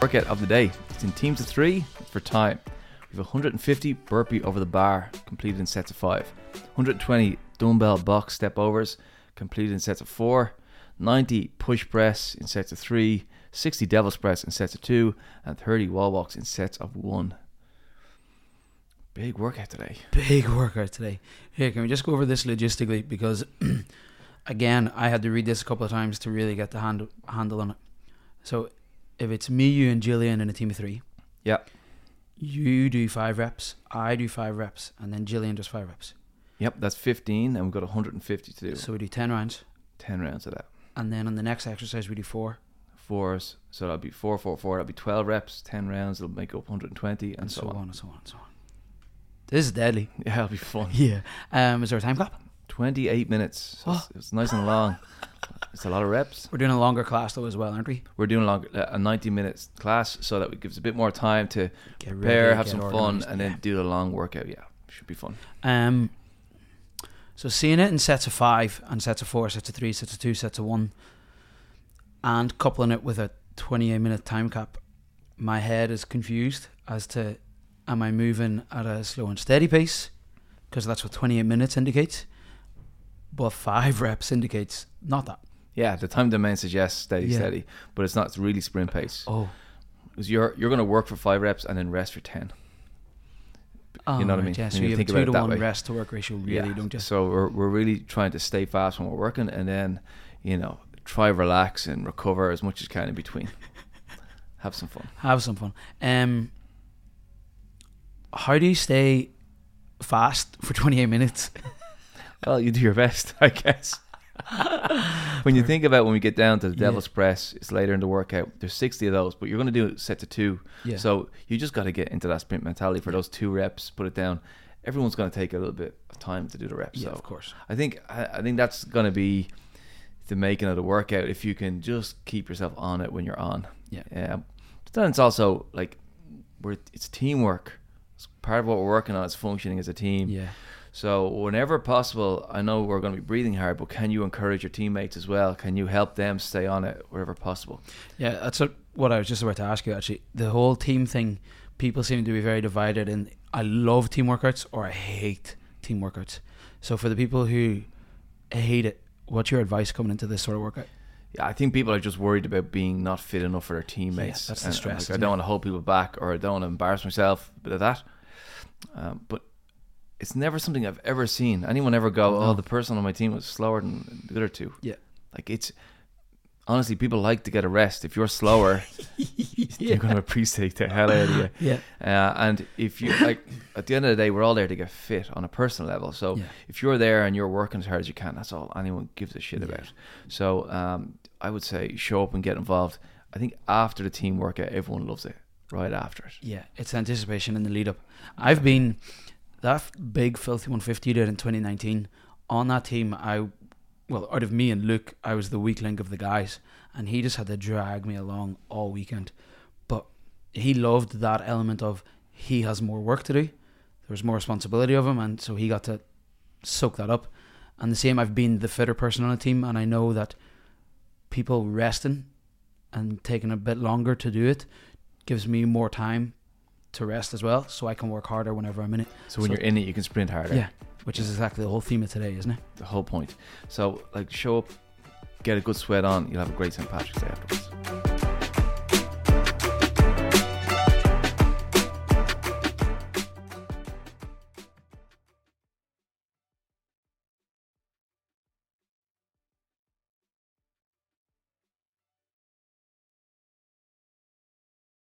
Workout of the day. It's in teams of three. For time. We have 150 burpee over the bar, completed in sets of five. 120 dumbbell box step overs, completed in sets of four. 90 push press in sets of three. 60 devil's press in sets of two. And 30 wall walks in sets of one. Big workout today. Big workout today. Here, can we just go over this logistically? Because, again, I had to read this a couple of times to really get the handle, handle on it. So, if it's me, you, and Gillian in a team of three, Yeah. you do five reps, I do five reps, and then Gillian does five reps. Yep, that's 15, and we've got 150 to do. So, we do 10 rounds. 10 rounds of that. And then on the next exercise, we do four. Fours, so that'll be four, four, four. That'll be 12 reps, 10 rounds. It'll make up 120, and, and so, so on. on and so on and so on. This is deadly. Yeah, it'll be fun. Yeah. Um, is there a time cap? 28 minutes. So it's, Oh. it's nice and long. It's a lot of reps. We're doing a longer class though as well, aren't we? We're doing a, long, a 90 minutes class so that it gives a bit more time to Get prepare, ready, have some fun, and yeah. then do the long workout. Yeah, should be fun. Um, so seeing it in sets of five and sets of four, sets of three, sets of two, sets of one, and coupling it with a 28 minute time cap, my head is confused as to am I moving at a slow and steady pace? Because that's what 28 minutes indicates. But five reps indicates not that. Yeah, the time domain suggests steady, Yeah. steady, but it's not. It's really sprint pace. Oh, 'Cause you're you're going to work for five reps and then rest for 10. you know what I mean? Yeah, so you you have think two to one way. rest to work ratio, really, don't you? So we're we're really trying to stay fast when we're working, and then you know try relax and recover as much as can in between. Have some fun. Have some fun. Um, how do you stay fast for 28 minutes? Well, you do your best, I guess. when you think about when we get down to the Yeah. devil's press, it's later in the workout. There's 60 of those, but you're going to do it set to two. Yeah. So you just got to get into that sprint mentality for those two reps. Put it down. Everyone's going to take a little bit of time to do the reps. yeah, so of course. I think I, I think that's going to be the making of the workout. If you can just keep yourself on it when you're on. Yeah. Yeah. But then it's also like we're it's teamwork. It's part of what we're working on is functioning as a team. Yeah. So whenever possible, I know we're going to be breathing hard, but can you encourage your teammates as well? Can you help them stay on it wherever possible? Yeah, that's what, what I was just about to ask you actually. The whole team thing, people seem to be very divided and I love team workouts or I hate team workouts. So for the people who hate it, what's your advice coming into this sort of workout? Yeah, I think people are just worried about being not fit enough for their teammates. that's the stress, like, I don't want to hold people back, or I don't want to embarrass myself. A bit of that, um, but it's never something I've ever seen anyone ever go. No. Oh, the person on my team was slower than the other two. Yeah. like it's honestly people like to get a rest. If you're slower, you're going to appreciate the hell out of you. Yeah. Uh, and if you like, at the end of the day, we're all there to get fit on a personal level. So Yeah. if you're there and you're working as hard as you can, that's all anyone gives a shit Yeah. about. So um, I would say show up and get involved. I think after the team workout, everyone loves it. Right after it. Yeah, it's anticipation in the lead up. I've been that big filthy 150 you did in 2019 on that team. I well, out of me and Luke, I was the weak link of the guys, and he just had to drag me along all weekend. But he loved that element of he has more work to do. There was more responsibility of him, and so he got to soak that up. And the same, I've been the fitter person on the team, and I know that people resting and taking a bit longer to do it gives me more time to rest as well, so I can work harder whenever I'm in it. So when So- you're in it, you can sprint harder. Yeah, which is exactly the whole theme of today, isn't it? The whole point. So like show up, get a good sweat on. You'll have a great St. Patrick's Day afterwards.